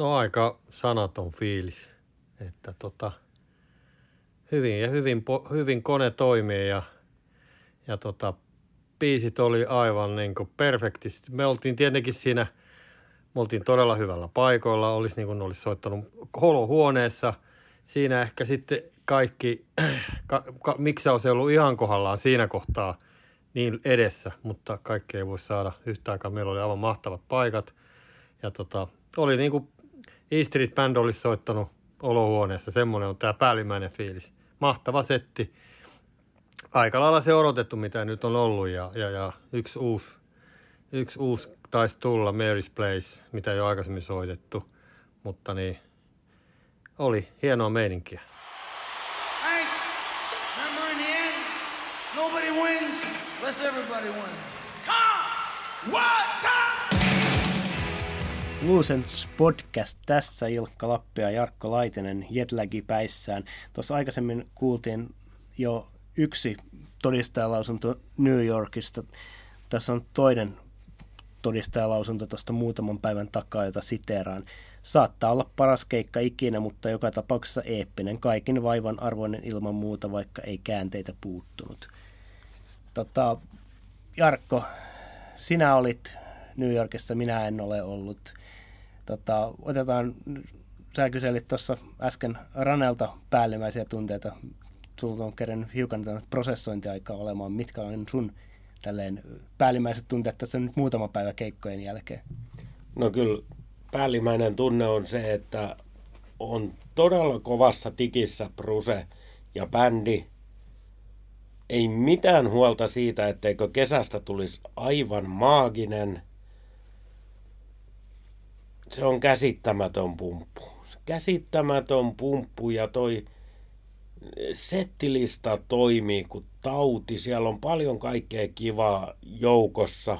No aika sanaton fiilis, että tota, hyvin ja hyvin, hyvin kone toimii ja, ja tota, biisit oli aivan niin kuin perfektisti. Me oltiin tietenkin siinä, me oltiin todella hyvällä paikoilla, olisi niin kuin olisi soittanut holohuoneessa. Siinä ehkä sitten kaikki, ka, ka, miksi se ollut ihan kohdallaan siinä kohtaa niin edessä, mutta kaikki ei voi saada yhtä aikaa. Meillä oli aivan mahtavat paikat ja tota, oli niin kuin E Street Band olisi soittanut olohuoneessa, semmoinen on tämä päällimmäinen fiilis. Mahtava setti aika lailla se odotettu, mitä nyt on ollut ja, ja, ja yksi uusi, yksi uusi taisi tulla, Mary's Place, mitä jo aikaisemmin soitettu, mutta niin, oli hienoa meininkiä. Thanks. Nobody wins unless everybody wins. Come! Lucens podcast tässä Ilkka Lappi ja Jarkko Laitinen jetlagi päissään. Tuossa aikaisemmin kuultiin jo yksi todistajalausunto New Yorkista. Tässä on toinen todistajalausunto tuosta muutaman päivän takaa, jota siteeraan. Saattaa olla paras keikka ikinä, mutta joka tapauksessa eeppinen, kaikin vaivan arvoinen ilman muuta, vaikka ei käänteitä puuttunut. Tota, Jarkko, sinä olit New Yorkissa, minä en ole ollut. Tota, otetaan, sä kyselit tuossa äsken Ranelta päällimmäisiä tunteita sulla on kerran hiukan prosessointiaikaa olemaan. Mitkä on sun tälleen päällimmäiset tunteet tässä nyt muutama päivä keikkojen jälkeen? No kyllä päällimmäinen tunne on se, että on todella kovassa tikissä Bruse ja bändi. Ei mitään huolta siitä, etteikö kesästä tulisi aivan maaginen. Se on käsittämätön pumppu. Käsittämätön pumppu ja toi settilista toimii kuin tauti. Siellä on paljon kaikkea kivaa joukossa.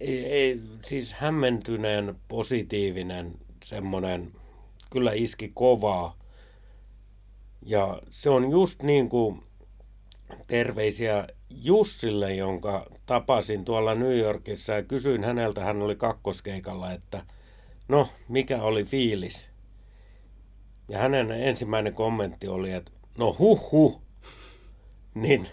Ei, ei, siis hämmentyneen positiivinen semmoinen kyllä iski kovaa. Ja se on just niin kuin terveisiä Jussille, jonka tapasin tuolla New Yorkissa ja kysyin häneltä, hän oli kakkoskeikalla, että no, mikä oli fiilis? Ja hänen ensimmäinen kommentti oli, että no huh huh, niin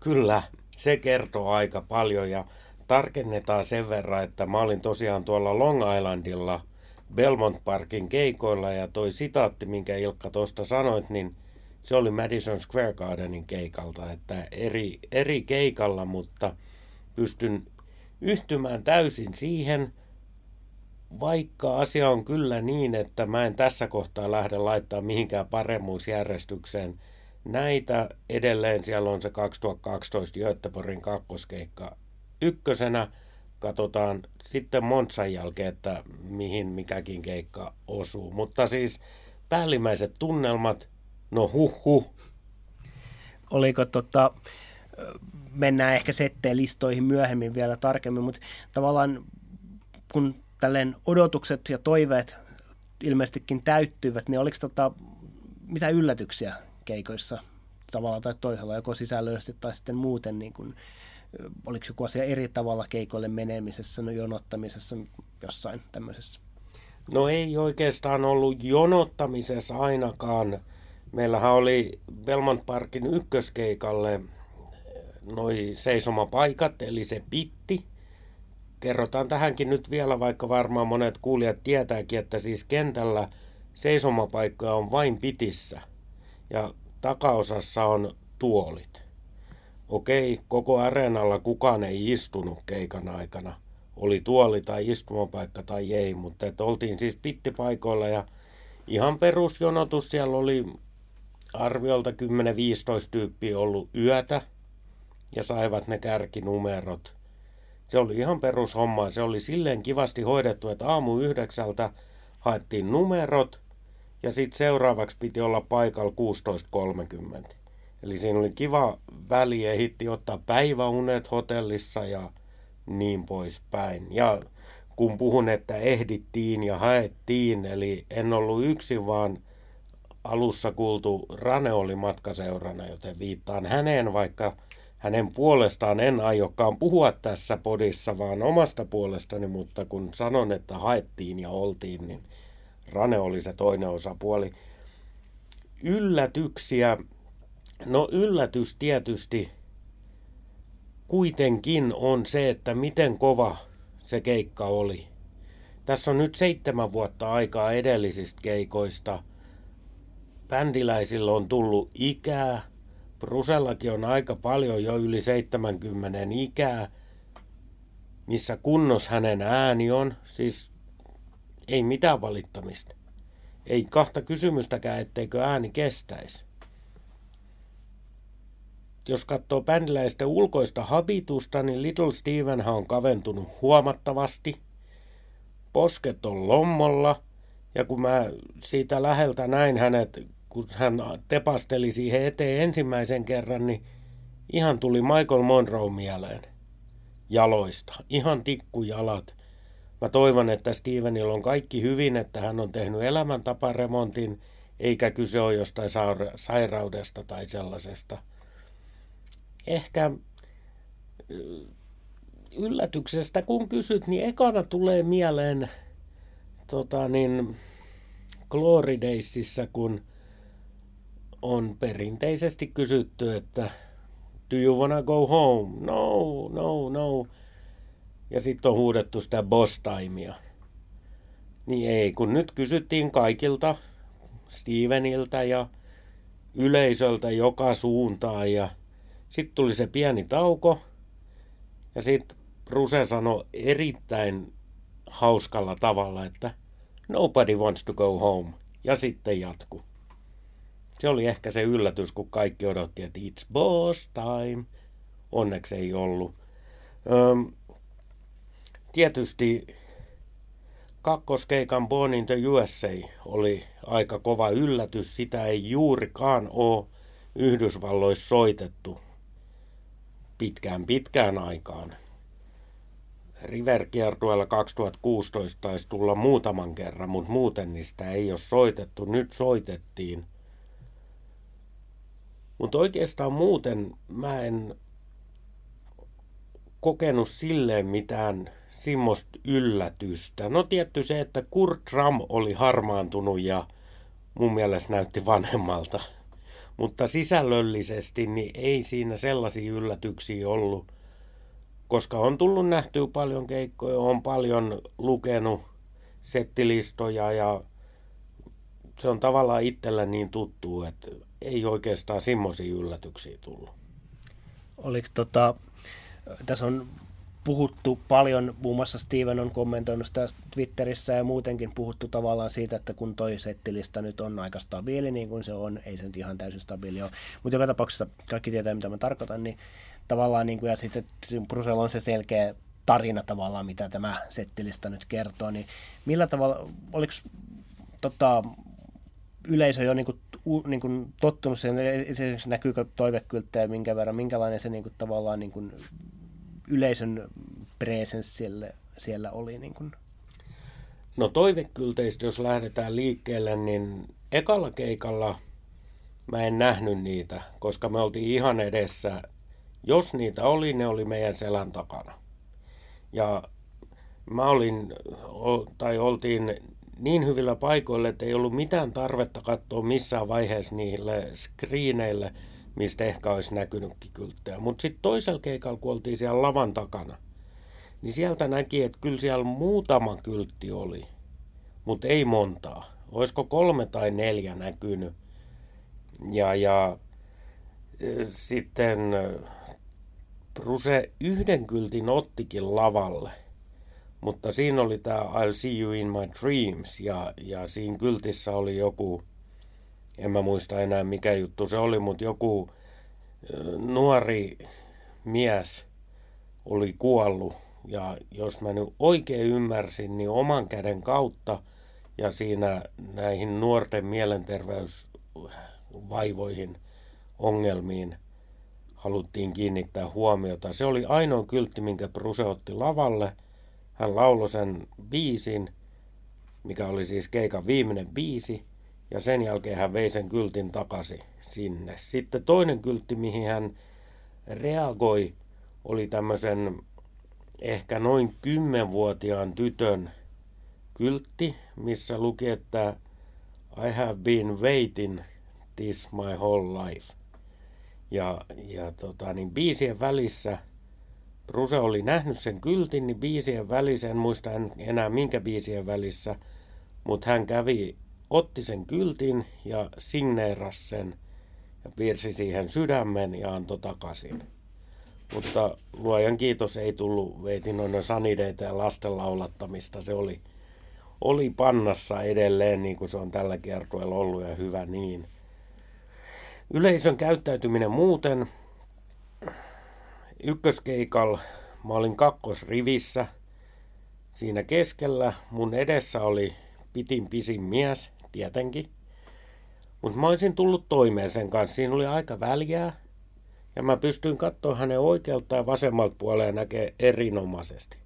kyllä se kertoo aika paljon ja tarkennetaan sen verran, että mä olin tosiaan tuolla Long Islandilla Belmont Parkin keikoilla ja toi sitaatti, minkä Ilkka tuosta sanoit, niin se oli Madison Square Gardenin keikalta, että eri, eri keikalla, mutta pystyn yhtymään täysin siihen – vaikka asia on kyllä niin, että mä en tässä kohtaa lähde laittaa mihinkään paremmuusjärjestykseen, näitä edelleen siellä on se 2012 Göteborgin kakkoskeikka ykkösenä. Katsotaan sitten Monsan jälkeen, että mihin mikäkin keikka osuu. Mutta siis päällimmäiset tunnelmat, no huh huh. Oliko tota, mennään ehkä setteen listoihin myöhemmin vielä tarkemmin, mutta tavallaan kun tälleen odotukset ja toiveet ilmeisestikin täyttyivät, niin oliko tota, mitä yllätyksiä keikoissa tavalla tai toisella, joko sisällöllisesti tai sitten muuten, niin kuin, oliko joku asia eri tavalla keikoille menemisessä, no jonottamisessa, jossain tämmöisessä? No ei oikeastaan ollut jonottamisessa ainakaan. Meillähän oli Belmont Parkin ykköskeikalle noi seisomapaikat, eli se pitti – kerrotaan tähänkin nyt vielä, vaikka varmaan monet kuulijat tietääkin, että siis kentällä seisomapaikkoja on vain pitissä ja takaosassa on tuolit. Okei, koko areenalla kukaan ei istunut keikan aikana. Oli tuoli tai istumapaikka tai ei, mutta että oltiin siis pittipaikoilla ja ihan perusjonotus siellä oli arviolta 10-15 tyyppiä ollut yötä ja saivat ne kärkinumerot – se oli ihan perushomma. Se oli silleen kivasti hoidettu, että aamu yhdeksältä haettiin numerot ja sitten seuraavaksi piti olla paikalla 16.30. Eli siinä oli kiva väli, ehitti ottaa päiväunet hotellissa ja niin poispäin. Ja kun puhun, että ehdittiin ja haettiin, eli en ollut yksin, vaan alussa kuultu Rane oli matkaseurana, joten viittaan häneen, vaikka hänen puolestaan en aiokkaan puhua tässä podissa, vaan omasta puolestani, mutta kun sanon, että haettiin ja oltiin, niin Rane oli se toinen osapuoli. Yllätyksiä. No yllätys tietysti kuitenkin on se, että miten kova se keikka oli. Tässä on nyt seitsemän vuotta aikaa edellisistä keikoista. Bändiläisillä on tullut ikää. Brusellakin on aika paljon jo yli 70 ikää. Missä kunnos hänen ääni on. Siis ei mitään valittamista. Ei kahta kysymystäkään, etteikö ääni kestäisi. Jos katsoo bändiläisten ulkoista habitusta, niin Little Stevenhan on kaventunut huomattavasti. Posket on lommolla, ja kun mä siitä läheltä näin hänet, kun hän tepasteli siihen eteen ensimmäisen kerran, niin ihan tuli Michael Monroe mieleen jaloista. Ihan tikkujalat. Mä toivon, että Stevenillä on kaikki hyvin, että hän on tehnyt elämäntaparemontin, eikä kyse ole jostain sairaudesta tai sellaisesta. Ehkä yllätyksestä, kun kysyt, niin ekana tulee mieleen tota niin, Glory kun on perinteisesti kysytty, että do you wanna go home? No, no, no. Ja sitten on huudettu sitä boss timea. Niin ei, kun nyt kysyttiin kaikilta, Steveniltä ja yleisöltä joka suuntaan ja sitten tuli se pieni tauko ja sitten Bruse sanoi erittäin hauskalla tavalla, että nobody wants to go home. Ja sitten jatku. Se oli ehkä se yllätys, kun kaikki odotti, että it's boss time. Onneksi ei ollut. Öm, tietysti kakkoskeikan Born in the USA oli aika kova yllätys. Sitä ei juurikaan ole Yhdysvalloissa soitettu pitkään pitkään aikaan. River-kiertueella 2016 taisi tulla muutaman kerran, mutta muuten niistä ei ole soitettu. Nyt soitettiin. Mutta oikeastaan muuten mä en kokenut silleen mitään semmoista yllätystä. No tietty se, että Kurt Ram oli harmaantunut ja mun mielestä näytti vanhemmalta. Mutta sisällöllisesti niin ei siinä sellaisia yllätyksiä ollut, koska on tullut nähtyä paljon keikkoja, on paljon lukenut settilistoja ja se on tavallaan itsellä niin tuttu, että ei oikeastaan semmoisia yllätyksiä tullut. Oliko tota, tässä on puhuttu paljon, muun muassa Steven on kommentoinut sitä Twitterissä ja muutenkin puhuttu tavallaan siitä, että kun toi settilista nyt on aika stabiili niin kuin se on, ei se nyt ihan täysin stabiili ole, mutta joka tapauksessa kaikki tietää mitä mä tarkoitan, niin tavallaan niin kuin, ja sitten Brusel on se selkeä tarina tavallaan, mitä tämä settilista nyt kertoo, niin millä tavalla, oliko tota, yleisö jo niin niin tottunut siihen, esimerkiksi näkyykö toivekylttejä minkä verran, minkälainen se niin kuin, tavallaan niin yleisön presenssi siellä oli? Niin? No toivekylteistä, jos lähdetään liikkeelle, niin ekalla keikalla mä en nähnyt niitä, koska me oltiin ihan edessä. Jos niitä oli, ne oli meidän selän takana. Ja mä olin, tai oltiin niin hyvillä paikoilla, että ei ollut mitään tarvetta katsoa missään vaiheessa niille screeneille – mistä ehkä olisi näkynytkin kylttejä. Mutta sitten toisella keikalla, kun oltiin siellä lavan takana, niin sieltä näki, että kyllä siellä muutama kyltti oli, mutta ei montaa. Olisiko kolme tai neljä näkynyt. Ja, ja e, sitten Bruse yhden kyltin ottikin lavalle, mutta siinä oli tämä I'll see you in my dreams ja, ja siinä kyltissä oli joku en mä muista enää mikä juttu se oli, mutta joku nuori mies oli kuollut ja jos mä nyt oikein ymmärsin, niin oman käden kautta ja siinä näihin nuorten mielenterveysvaivoihin, ongelmiin haluttiin kiinnittää huomiota. Se oli ainoa kyltti, minkä Bruse otti lavalle. Hän lauloi sen biisin, mikä oli siis keikan viimeinen biisi – ja sen jälkeen hän vei sen kyltin takaisin sinne. Sitten toinen kyltti, mihin hän reagoi, oli tämmöisen ehkä noin kymmenvuotiaan tytön kyltti, missä luki, että I have been waiting this my whole life. Ja, ja tota, niin biisien välissä, Bruse oli nähnyt sen kyltin, niin biisien välissä, en muista enää minkä biisien välissä, mutta hän kävi, otti sen kyltin ja signeerasi sen ja piirsi siihen sydämen ja antoi takaisin. Mutta luojan kiitos ei tullut veitinoinen sanideita ja lasten laulattamista. Se oli, oli pannassa edelleen, niin kuin se on tällä kertoilla ollut ja hyvä niin. Yleisön käyttäytyminen muuten. Ykköskeikalla mä olin kakkosrivissä. Siinä keskellä mun edessä oli pitin pisin mies, tietenkin. Mutta mä olisin tullut toimeen sen kanssa. Siinä oli aika väljää. Ja mä pystyin katsoa hänen oikealta ja vasemmalta puolella näkee erinomaisesti.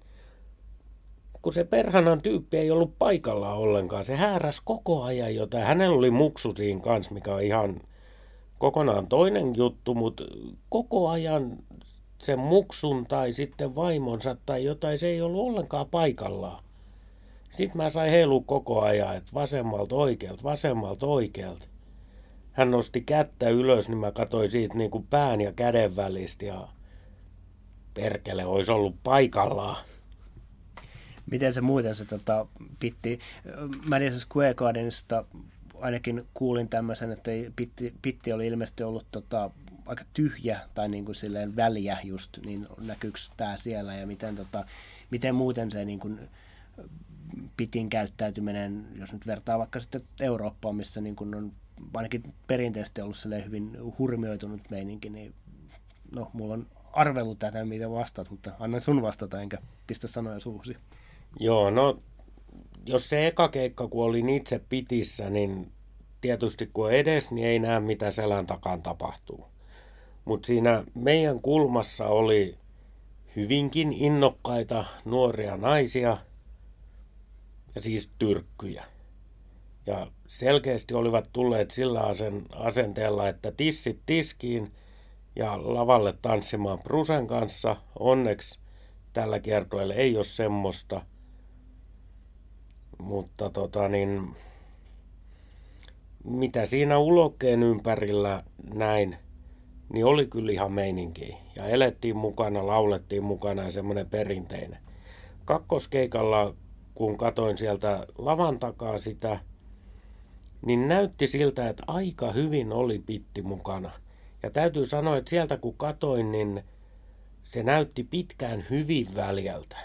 Kun se perhanan tyyppi ei ollut paikalla ollenkaan, se hääräs koko ajan jotain. Hänellä oli muksu siinä kanssa, mikä on ihan kokonaan toinen juttu, mutta koko ajan sen muksun tai sitten vaimonsa tai jotain, se ei ollut ollenkaan paikallaan. Sitten mä sain heilu koko ajan, että vasemmalta oikealta, vasemmalta oikealta. Hän nosti kättä ylös, niin mä katsoin siitä niin kuin pään ja käden välistä ja perkele olisi ollut paikallaan. Miten se muuten se tota, pitti? Madison Square Gardenista ainakin kuulin tämmöisen, että pitti, pitti oli ilmeisesti ollut tota, aika tyhjä tai niin kuin silleen väliä just, niin näkyykö tämä siellä ja miten, tota, miten muuten se niin kuin, pitin käyttäytyminen, jos nyt vertaa vaikka sitten Eurooppaan, missä niin kuin on ainakin perinteisesti ollut hyvin hurmioitunut meininki, niin no, mulla on arvellut tätä, mitä vastaat, mutta annan sun vastata, enkä pistä sanoja suusi. Joo, no jos se eka keikka, kun olin itse pitissä, niin tietysti kun edes, niin ei näe mitä selän takaan tapahtuu. Mutta siinä meidän kulmassa oli hyvinkin innokkaita nuoria naisia ja siis tyrkkyjä. Ja selkeästi olivat tulleet sillä asenteella, että tissit tiskiin ja lavalle tanssimaan Prusen kanssa. Onneksi tällä kiertoilla ei ole semmoista – mutta tota niin, mitä siinä ulokkeen ympärillä näin, niin oli kyllä ihan meininki. Ja elettiin mukana, laulettiin mukana ja semmoinen perinteinen. Kakkoskeikalla, kun katoin sieltä lavan takaa sitä, niin näytti siltä, että aika hyvin oli pitti mukana. Ja täytyy sanoa, että sieltä kun katoin, niin se näytti pitkään hyvin väljältä.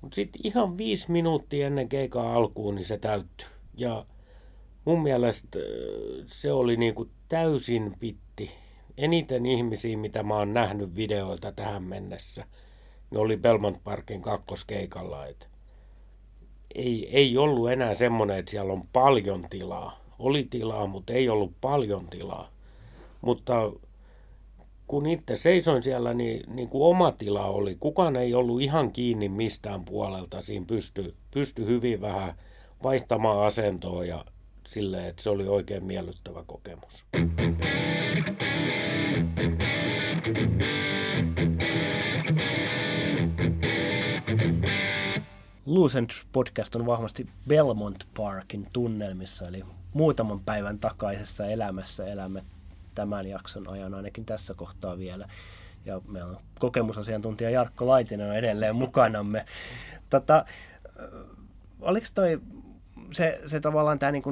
Mutta sitten ihan viisi minuuttia ennen keikaa alkuun, niin se täyttyi. Ja mun mielestä se oli niinku täysin pitti. Eniten ihmisiä, mitä mä oon nähnyt videoilta tähän mennessä, ne oli Belmont Parkin kakkoskeikalla. Et ei, ei ollut enää semmoinen, että siellä on paljon tilaa. Oli tilaa, mutta ei ollut paljon tilaa. Mutta kun itse seisoin siellä, niin, niin kuin oma tila oli. Kukaan ei ollut ihan kiinni mistään puolelta. Siinä pystyi pysty hyvin vähän vaihtamaan asentoa ja silleen, että se oli oikein miellyttävä kokemus. Lucent podcast on vahvasti Belmont Parkin tunnelmissa, eli muutaman päivän takaisessa elämässä elämme tämän jakson ajan ainakin tässä kohtaa vielä. Ja meillä on kokemusasiantuntija Jarkko Laitinen on edelleen mukanamme. Tota, oliko toi se, se tavallaan tämä niin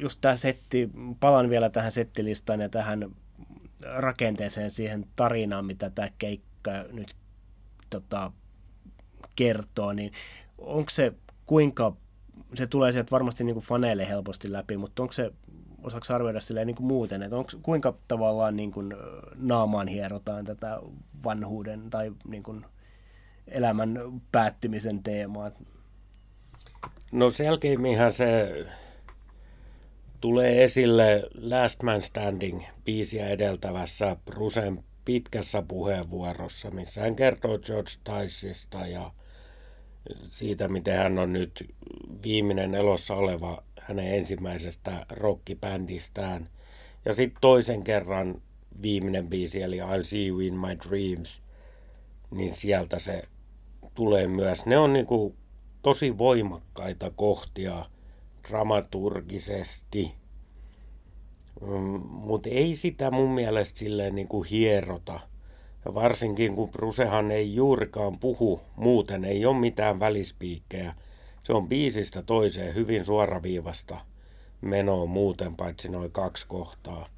just tämä setti, palaan vielä tähän settilistaan ja tähän rakenteeseen, siihen tarinaan, mitä tämä keikka nyt tota, kertoo, niin onko se kuinka, se tulee sieltä varmasti niin kuin faneille helposti läpi, mutta onko se osaako arvioida silleen niin kuin muuten, että onko, kuinka tavallaan niin kuin naamaan hierotaan tätä vanhuuden tai niin kuin elämän päättymisen teemaa? No selkeimminhän se tulee esille Last Man Standing biisiä edeltävässä Brusen pitkässä puheenvuorossa, missä hän kertoo George Tysista ja siitä, miten hän on nyt viimeinen elossa oleva hänen ensimmäisestä rockibändistään. Ja sitten toisen kerran viimeinen biisi, eli I'll see you in my dreams, niin sieltä se tulee myös. Ne on niinku tosi voimakkaita kohtia dramaturgisesti, mm, mutta ei sitä mun mielestä silleen niinku hierota. Ja varsinkin kun Brusehan ei juurikaan puhu muuten, ei ole mitään välispiikkejä. Se on biisistä toiseen hyvin suoraviivasta menoa muuten, paitsi noin kaksi kohtaa.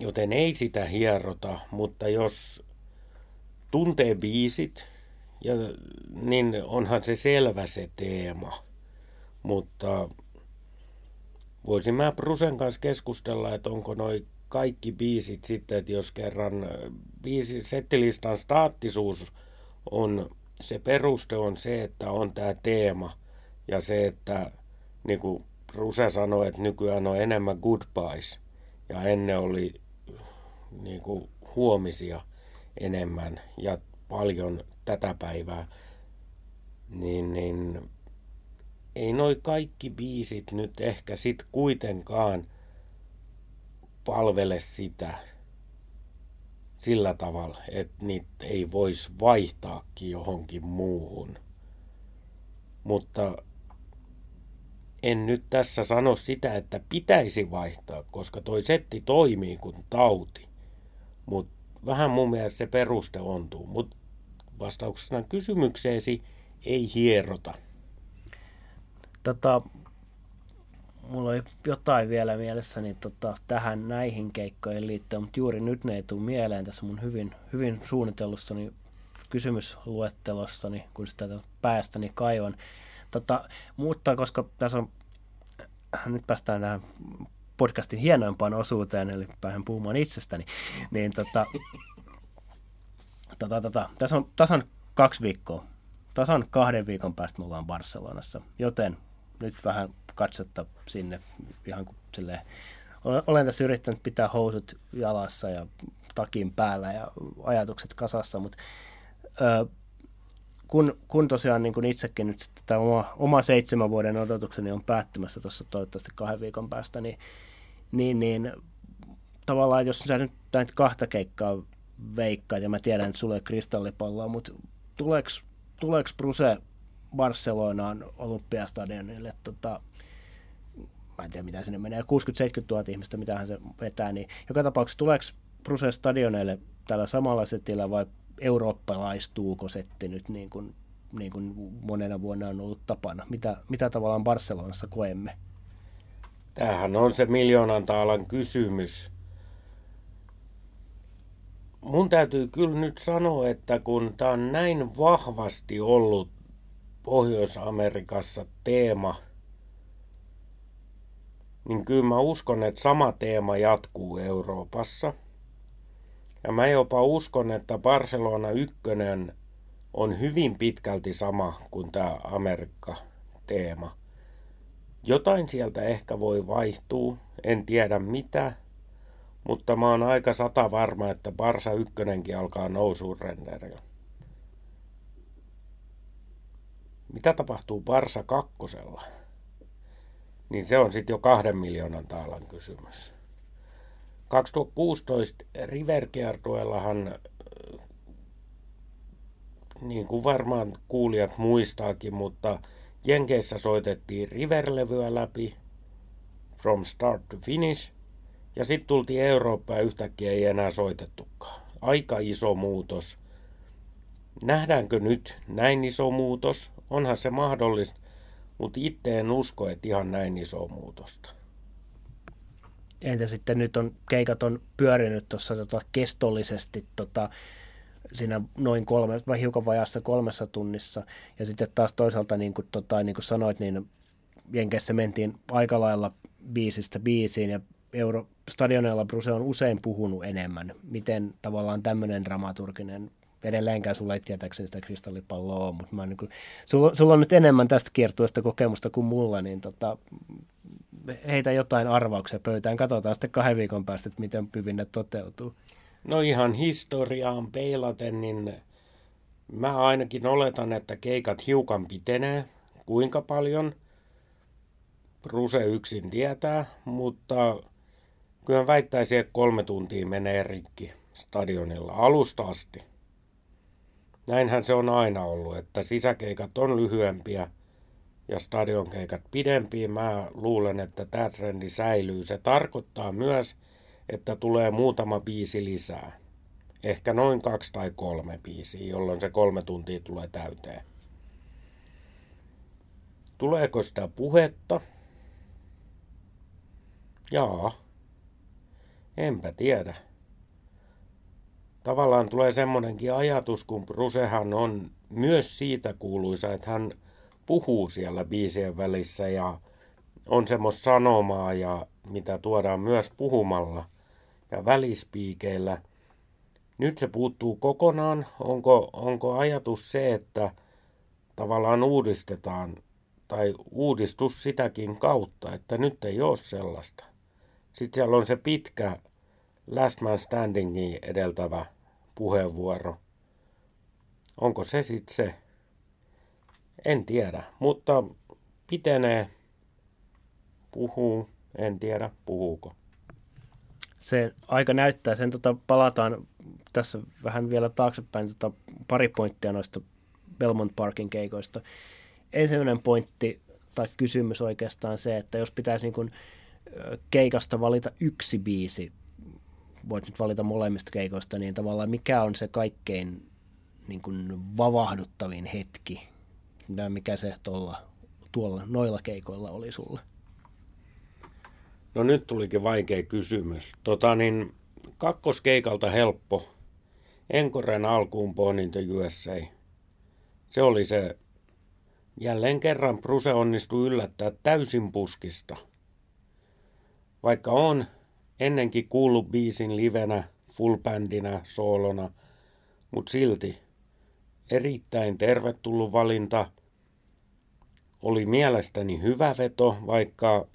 Joten ei sitä hierota, mutta jos tuntee biisit, ja, niin onhan se selvä se teema. Mutta voisin mä Brusen kanssa keskustella, että onko noin kaikki biisit sitten, että jos kerran biisi, settilistan staattisuus on, se peruste on se, että on tämä teema ja se, että niin kuin Ruse sanoi, että nykyään on enemmän goodbyes ja ennen oli niin kuin huomisia enemmän ja paljon tätä päivää, niin, niin ei noi kaikki biisit nyt ehkä sit kuitenkaan palvele sitä sillä tavalla, että niitä ei voisi vaihtaakin johonkin muuhun. Mutta en nyt tässä sano sitä, että pitäisi vaihtaa, koska toi setti toimii kuin tauti. Mutta vähän mun mielestä se peruste ontuu. Mutta vastauksena kysymykseesi ei hierota. Tota, mulla oli jotain vielä mielessäni tota, tähän näihin keikkoihin liittyen, mutta juuri nyt ne ei tule mieleen tässä mun hyvin, hyvin suunnitellussani kysymysluettelossani, kun sitä päästäni kaivan. Tota, mutta koska tässä on, nyt päästään tähän podcastin hienoimpaan osuuteen, eli päähän puhumaan itsestäni, niin tota, tota, tota, tässä on tasan kaksi viikkoa. Tasan kahden viikon päästä me ollaan Barcelonassa, joten nyt vähän katsetta sinne ihan kuin silleen, olen tässä yrittänyt pitää housut jalassa ja takin päällä ja ajatukset kasassa, mutta ö, kun, kun tosiaan niin kuin itsekin nyt tämä oma, oma seitsemän vuoden odotukseni on päättymässä tuossa toivottavasti kahden viikon päästä, niin, niin, niin tavallaan jos sä nyt näitä kahta keikkaa veikkaat, ja mä tiedän, että sulle kristallipalloa, mutta tuleeko Bruse Barcelonaan Olympiastadionille tota, mä en tiedä mitä sinne menee, 60-70 000 ihmistä, mitä se vetää, niin joka tapauksessa tuleeko Bruse stadioneille tällä samalla setillä vai eurooppalaistuuko setti nyt niin kuin, niin kuin monena vuonna on ollut tapana? Mitä, mitä tavallaan Barcelonassa koemme? Tämähän on se miljoonan taalan kysymys. Mun täytyy kyllä nyt sanoa, että kun tämä on näin vahvasti ollut Pohjois-Amerikassa teema, niin kyllä mä uskon, että sama teema jatkuu Euroopassa. Ja mä jopa uskon, että Barcelona 1 on hyvin pitkälti sama kuin tämä Amerikka-teema. Jotain sieltä ehkä voi vaihtua, en tiedä mitä, mutta mä oon aika sata varma, että Barsa ykkönenkin alkaa nousuun renderillä. Mitä tapahtuu Barsa kakkosella? Niin se on sitten jo kahden miljoonan taalan kysymys. 2016 Riverkiertueellahan, niin kuin varmaan kuulijat muistaakin, mutta Jenkeissä soitettiin Riverlevyä läpi, from start to finish, ja sitten tultiin Eurooppaan ja yhtäkkiä ei enää soitettukaan. Aika iso muutos. Nähdäänkö nyt näin iso muutos? Onhan se mahdollista, mutta itse en usko, että ihan näin iso muutosta. Entä sitten nyt on keikat on pyörinyt tuossa tota, kestollisesti tota, siinä noin kolme, vai hiukan vajassa kolmessa tunnissa. Ja sitten taas toisaalta, niin kuin, tota, niin kuin sanoit, niin Jenkeissä mentiin aika lailla biisistä biisiin ja Euro, stadioneilla Bruse on usein puhunut enemmän. Miten tavallaan tämmöinen dramaturginen edelleenkään sulla ei tietääkseni sitä kristallipalloa mutta mä niin kuin, sulla, sulla, on nyt enemmän tästä kiertueesta kokemusta kuin mulla, niin tota, heitä jotain arvauksia pöytään. Katsotaan sitten kahden viikon päästä, että miten hyvin ne toteutuu. No ihan historiaan peilaten, niin mä ainakin oletan, että keikat hiukan pitenee. Kuinka paljon? Ruse yksin tietää, mutta Kyllä väittäisin, että kolme tuntia menee rikki stadionilla alusta asti. Näinhän se on aina ollut, että sisäkeikat on lyhyempiä ja stadionkeikat pidempiä. Mä luulen, että tämä trendi säilyy. Se tarkoittaa myös, että tulee muutama biisi lisää. Ehkä noin kaksi tai kolme biisiä, jolloin se kolme tuntia tulee täyteen. Tuleeko sitä puhetta? Jaa. Enpä tiedä. Tavallaan tulee semmoinenkin ajatus, kun Brusehan on myös siitä kuuluisa, että hän puhuu siellä biisien välissä ja on semmoista sanomaa ja mitä tuodaan myös puhumalla ja välispiikeillä. Nyt se puuttuu kokonaan. Onko, onko ajatus se, että tavallaan uudistetaan tai uudistus sitäkin kautta, että nyt ei ole sellaista. Sitten siellä on se pitkä last man standingin edeltävä puheenvuoro. Onko se sitten se? En tiedä, mutta pitenee, puhuu, en tiedä, puhuuko. Se aika näyttää, sen tota, palataan tässä vähän vielä taaksepäin tota, pari pointtia noista Belmont Parkin keikoista. Ensimmäinen pointti tai kysymys oikeastaan se, että jos pitäisi niin kuin keikasta valita yksi biisi, voit nyt valita molemmista keikoista, niin tavallaan mikä on se kaikkein niin kuin vavahduttavin hetki, mikä se tuolla, tuolla noilla keikoilla oli sulle? No nyt tulikin vaikea kysymys. Tota niin, kakkoskeikalta helppo. Enkoren alkuun the USA. Se oli se, jälleen kerran Bruse onnistui yllättää täysin puskista – vaikka on ennenkin kuullut biisin livenä, fullbändinä, soolona, mutta silti erittäin tervetullut valinta. Oli mielestäni hyvä veto, vaikka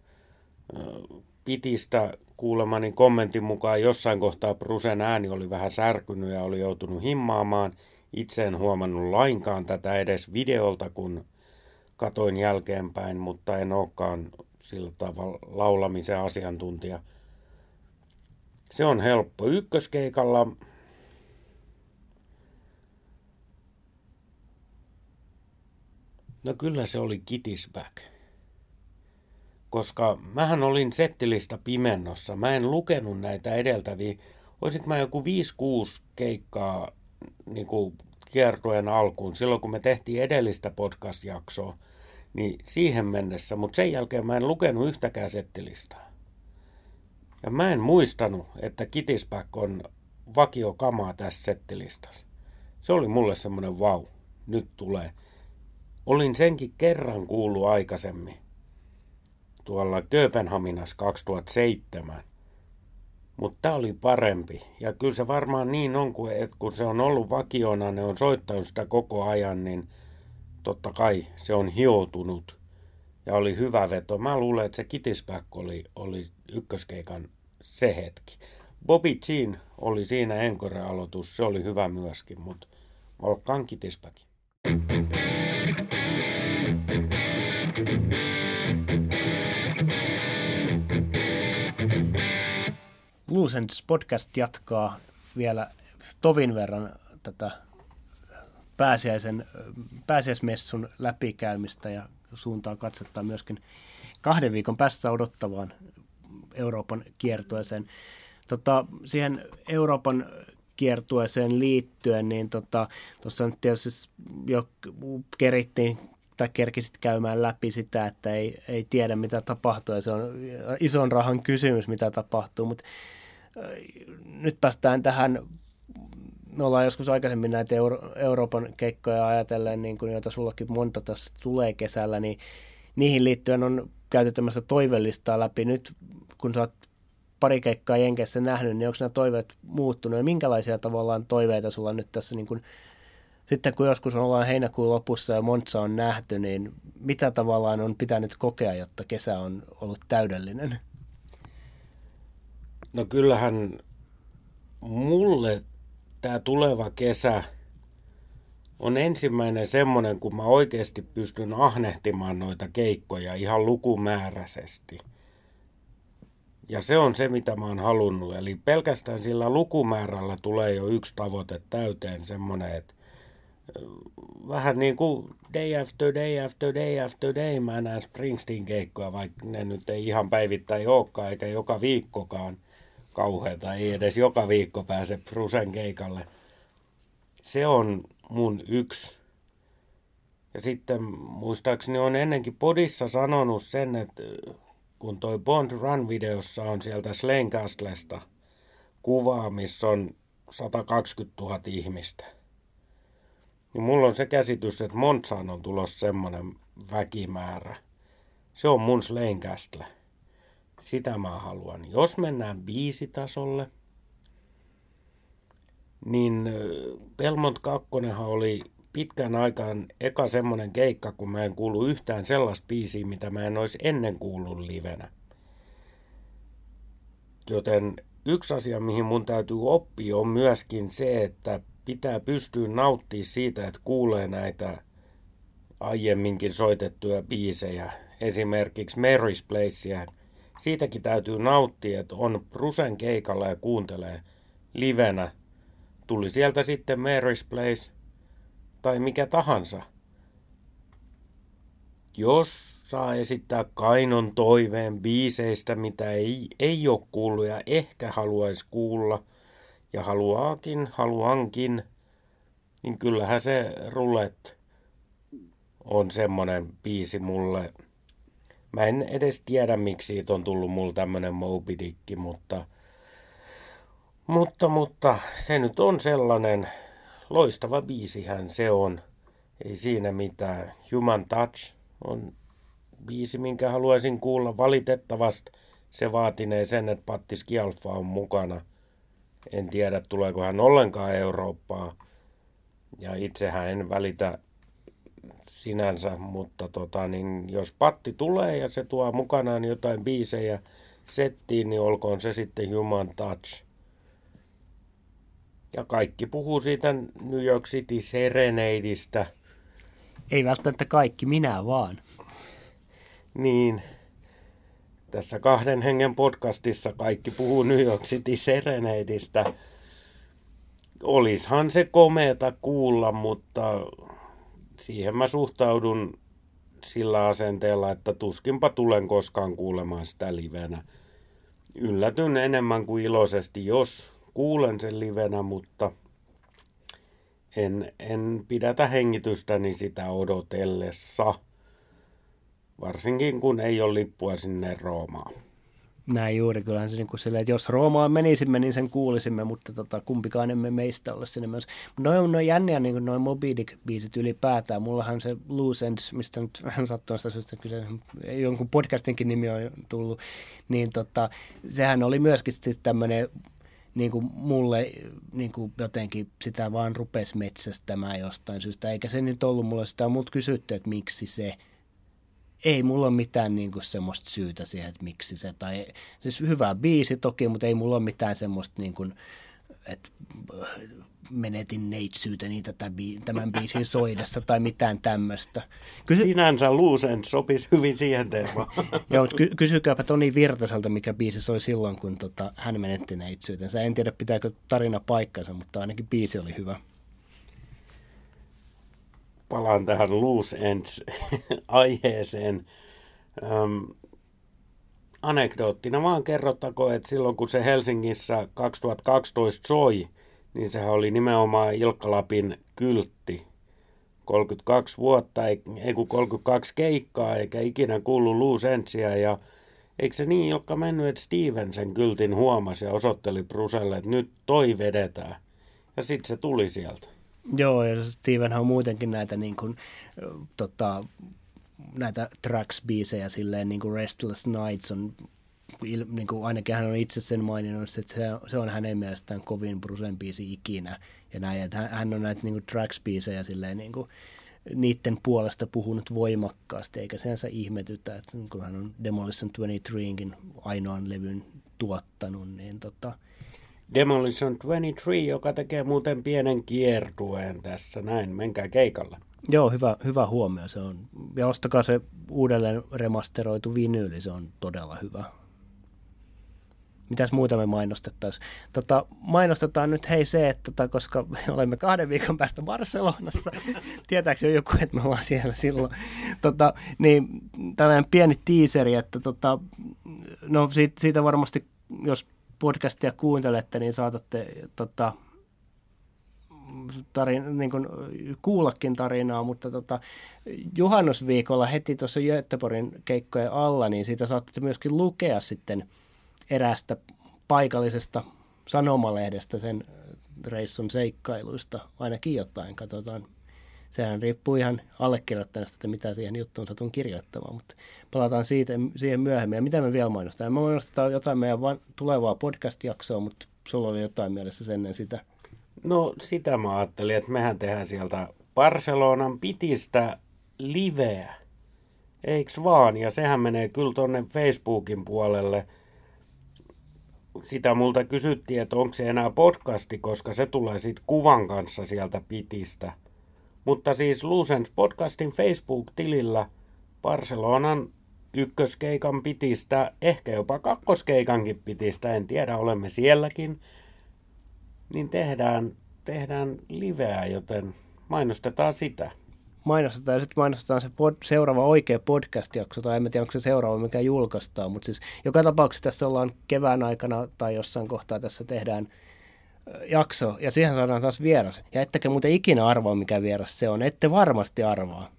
pitistä kuulemani kommentin mukaan jossain kohtaa Brusen ääni oli vähän särkynyt ja oli joutunut himmaamaan. Itse en huomannut lainkaan tätä edes videolta, kun katoin jälkeenpäin, mutta en olekaan sillä tavalla laulamisen asiantuntija. Se on helppo. Ykköskeikalla No kyllä se oli Kitisback. Koska mähän olin settilistä pimennossa. Mä en lukenut näitä edeltäviä. Olisinko mä joku 5-6 keikkaa niin kuin kiertojen alkuun, silloin kun me tehtiin edellistä podcast-jaksoa, niin siihen mennessä, mutta sen jälkeen mä en lukenut yhtäkään settilistaa. Ja mä en muistanut, että Kitisback on vakio kamaa tässä settilistassa. Se oli mulle semmoinen vau, nyt tulee. Olin senkin kerran kuullut aikaisemmin, tuolla Kööpenhaminassa 2007. Mutta tämä oli parempi. Ja kyllä se varmaan niin on, että kun se on ollut vakiona, ne on soittanut sitä koko ajan, niin – totta kai se on hioutunut ja oli hyvä veto. Mä luulen, että se Kitisback oli, oli ykköskeikan se hetki. Bobby Jean oli siinä Encore-aloitus, se oli hyvä myöskin, mutta Volkan Kitisback. Lucens podcast jatkaa vielä tovin verran tätä pääsiäisen, pääsiäismessun läpikäymistä ja suuntaa katsetta myöskin kahden viikon päässä odottavaan Euroopan kiertueeseen. Tota, siihen Euroopan kiertueeseen liittyen, niin tota, tuossa tota, nyt tietysti jo kerittiin tai kerkisit käymään läpi sitä, että ei, ei tiedä mitä tapahtuu ja se on ison rahan kysymys, mitä tapahtuu, mutta nyt päästään tähän me ollaan joskus aikaisemmin näitä Euro- Euroopan keikkoja ajatellen, niin kuin, joita sullakin monta tässä tulee kesällä, niin niihin liittyen on käyty tämmöistä toivellistaa läpi. Nyt kun sä oot pari keikkaa Jenkeissä nähnyt, niin onko nämä toiveet muuttunut ja minkälaisia tavallaan toiveita sulla nyt tässä niin kuin, sitten kun joskus ollaan heinäkuun lopussa ja Montsa on nähty, niin mitä tavallaan on pitänyt kokea, jotta kesä on ollut täydellinen? No kyllähän mulle tämä tuleva kesä on ensimmäinen semmoinen, kun mä oikeasti pystyn ahnehtimaan noita keikkoja ihan lukumääräisesti. Ja se on se, mitä mä oon halunnut. Eli pelkästään sillä lukumäärällä tulee jo yksi tavoite täyteen, semmoinen, että vähän niin kuin day after day after day after day mä näen Springsteen-keikkoja, vaikka ne nyt ei ihan päivittäin olekaan, eikä joka viikkokaan kauheata, ei edes joka viikko pääse Brusen keikalle. Se on mun yksi. Ja sitten muistaakseni on ennenkin podissa sanonut sen, että kun toi Bond Run-videossa on sieltä Slane kuvaa, missä on 120 000 ihmistä niin mulla on se käsitys, että Montsaan on tulossa semmoinen väkimäärä. Se on mun Slanecastle. Sitä mä haluan. Jos mennään biisitasolle, niin Belmont 2 oli pitkän aikaan eka semmoinen keikka, kun mä en kuulu yhtään sellaista biisiä, mitä mä en olisi ennen kuullut livenä. Joten yksi asia, mihin mun täytyy oppia, on myöskin se, että pitää pystyä nauttimaan siitä, että kuulee näitä aiemminkin soitettuja biisejä, esimerkiksi Mary's Placea. Siitäkin täytyy nauttia, että on Brusen keikalla ja kuuntelee livenä. Tuli sieltä sitten Mary's Place tai mikä tahansa. Jos saa esittää kainon toiveen biiseistä, mitä ei, ei ole kuullut ja ehkä haluaisi kuulla – ja haluaakin, haluankin, niin kyllähän se rullet on semmonen biisi mulle. Mä en edes tiedä, miksi siitä on tullut mulle tämmönen Moby Dick, mutta, mutta, mutta se nyt on sellainen loistava biisihän se on. Ei siinä mitään. Human Touch on biisi, minkä haluaisin kuulla. Valitettavasti se vaatinee sen, että Patti Skialfa on mukana – en tiedä, tuleeko hän ollenkaan Eurooppaa. Ja itsehän en välitä sinänsä, mutta tota, niin jos patti tulee ja se tuo mukanaan jotain biisejä settiin, niin olkoon se sitten Human Touch. Ja kaikki puhuu siitä New York City Serenadeista. Ei välttämättä kaikki, minä vaan. Niin, tässä kahden hengen podcastissa kaikki puhuu New York City Serenadeista. Olishan se komeeta kuulla, mutta siihen mä suhtaudun sillä asenteella, että tuskinpa tulen koskaan kuulemaan sitä livenä. Yllätyn enemmän kuin iloisesti, jos kuulen sen livenä, mutta en, en pidätä hengitystäni sitä odotellessa. Varsinkin kun ei ole lippua sinne Roomaan. Näin juuri, kyllähän se niin kuin sille, että jos Roomaan menisimme, niin sen kuulisimme, mutta tota, kumpikaan emme meistä ole sinne myös. Noin on noin jänniä, niin noin Moby Dick-biisit ylipäätään. Mullahan se Loose Ends, mistä nyt vähän sattuu sitä syystä, kyllä jonkun podcastinkin nimi on tullut, niin tota, sehän oli myöskin sitten tämmöinen niin kuin mulle niin kuin jotenkin sitä vaan rupesi metsästämään jostain syystä, eikä se nyt ollut mulle sitä, mutta kysytty, että miksi se – ei mulla ole mitään niin kuin semmoista syytä siihen, että miksi se, tai siis hyvä biisi toki, mutta ei mulla ole mitään semmoista niin kuin, että menetin neitsyyteni tätä, tämän biisin soidessa tai mitään tämmöistä. Kysy... Sinänsä Luusen sopisi hyvin siihen teemaan. Joo, ky- kysykääpä Toni Virtaselta, mikä biisi soi silloin, kun tota, hän menetti neitsyytensä. En tiedä, pitääkö tarina paikkansa, mutta ainakin biisi oli hyvä palaan tähän loose ends aiheeseen. Ähm, anekdoottina vaan kerrottako, että silloin kun se Helsingissä 2012 soi, niin sehän oli nimenomaan Ilkka Lapin kyltti. 32 vuotta, ei, ei kun 32 keikkaa, eikä ikinä kuulu loose endsia, ja eikö se niin Ilkka mennyt, että Steven sen kyltin huomasi ja osoitteli Bruselle, että nyt toi vedetään. Ja sitten se tuli sieltä. Joo, ja Steven on muutenkin näitä niin kuin, tota, näitä tracks-biisejä silleen niin kuin Restless Nights on niin kuin ainakin hän on itse sen maininnut, että se, se on hänen mielestään kovin Brusen biisi ikinä. Ja näin, että hän on näitä niin kuin tracks-biisejä silleen niin kuin, niiden puolesta puhunut voimakkaasti, eikä sensä ihmetytä, että kun hän on Demolition 23 ainoan levyn tuottanut, niin tota, Demolition 23, joka tekee muuten pienen kiertueen tässä. Näin, menkää keikalle. Joo, hyvä, hyvä huomio se on. Ja ostakaa se uudelleen remasteroitu vinyyli, se on todella hyvä. Mitäs muuta me mainostettaisiin? Tota, mainostetaan nyt hei se, että tota, koska olemme kahden viikon päästä Barcelonassa, tietääkö jo joku, että me ollaan siellä silloin, tota, niin tällainen pieni teaseri, että tota, no siitä, siitä varmasti, jos podcastia kuuntelette, niin saatatte tota, tarin, niin kuin, kuullakin tarinaa, mutta tota, juhannusviikolla heti tuossa Göteborgin keikkojen alla, niin siitä saatte myöskin lukea sitten eräästä paikallisesta sanomalehdestä sen reissun seikkailuista, ainakin jotain, katsotaan. Sehän riippuu ihan allekirjoittajasta, että mitä siihen juttuun satun kirjoittamaan, mutta palataan siitä, siihen myöhemmin. Ja mitä me vielä mainostetaan? Me mainostetaan jotain meidän van, tulevaa podcast-jaksoa, mutta sulla oli jotain mielessä ennen sitä. No sitä mä ajattelin, että mehän tehdään sieltä Barcelonan pitistä liveä. Eiks vaan? Ja sehän menee kyllä tonne Facebookin puolelle. Sitä multa kysyttiin, että onko se enää podcasti, koska se tulee sitten kuvan kanssa sieltä pitistä. Mutta siis Lucens podcastin Facebook-tilillä Barcelonan ykköskeikan pitistä, ehkä jopa kakkoskeikankin pitistä, en tiedä, olemme sielläkin – niin tehdään, tehdään liveä, joten mainostetaan sitä. Mainostetaan ja sitten mainostetaan se pod, seuraava oikea podcast-jakso, tai en tiedä, onko se seuraava, mikä julkaistaan, mutta siis joka tapauksessa tässä ollaan kevään aikana tai jossain kohtaa tässä tehdään jakso, ja siihen saadaan taas vieras. Ja ettekä muuten ikinä arvoa, mikä vieras se on. Ette varmasti arvaa.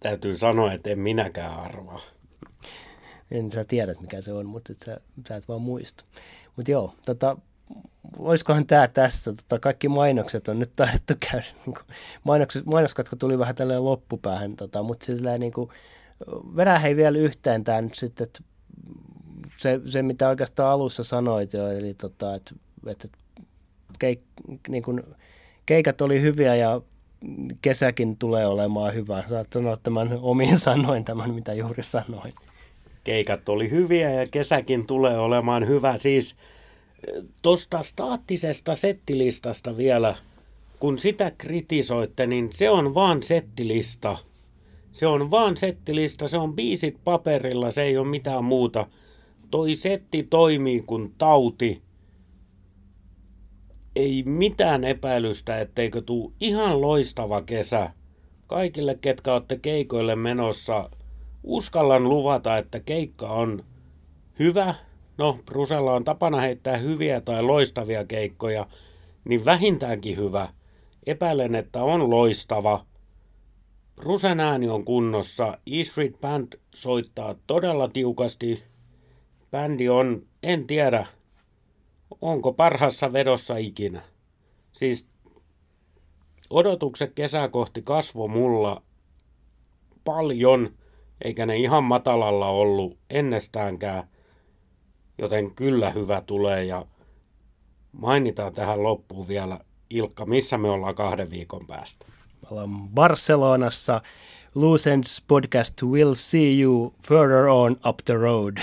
Täytyy sanoa, että en minäkään arvaa. En sä tiedät, mikä se on, mutta et sä, sä et vaan muista. Mutta joo, tota, olisikohan tämä tässä, tota, kaikki mainokset on nyt taidettu käydä, niin mainokset, mainoskatko tuli vähän tälleen loppupäähän, tota, mutta silleen niin kuin, vedä hei vielä yhteen tämä nyt sitten, että se, se, mitä oikeastaan alussa sanoit jo, eli tota, että, että keik, niin kuin, keikat oli hyviä ja kesäkin tulee olemaan hyvä. Saat sanoa tämän omiin sanoin tämän, mitä juuri sanoin keikat oli hyviä ja kesäkin tulee olemaan hyvä. Siis tuosta staattisesta settilistasta vielä, kun sitä kritisoitte, niin se on vaan settilista. Se on vaan settilista, se on biisit paperilla, se ei ole mitään muuta. Toi setti toimii kuin tauti. Ei mitään epäilystä, etteikö tuu ihan loistava kesä. Kaikille, ketkä olette keikoille menossa – uskallan luvata, että keikka on hyvä. No, Brusella on tapana heittää hyviä tai loistavia keikkoja, niin vähintäänkin hyvä. Epäilen, että on loistava. Brusen ääni on kunnossa. E Street Band soittaa todella tiukasti. Bändi on, en tiedä, onko parhassa vedossa ikinä. Siis odotukset kesää kohti kasvo mulla paljon – eikä ne ihan matalalla ollut ennestäänkään, joten kyllä hyvä tulee ja mainitaan tähän loppuun vielä Ilkka, missä me ollaan kahden viikon päästä? Me ollaan Barcelonassa. Lucens podcast will see you further on up the road.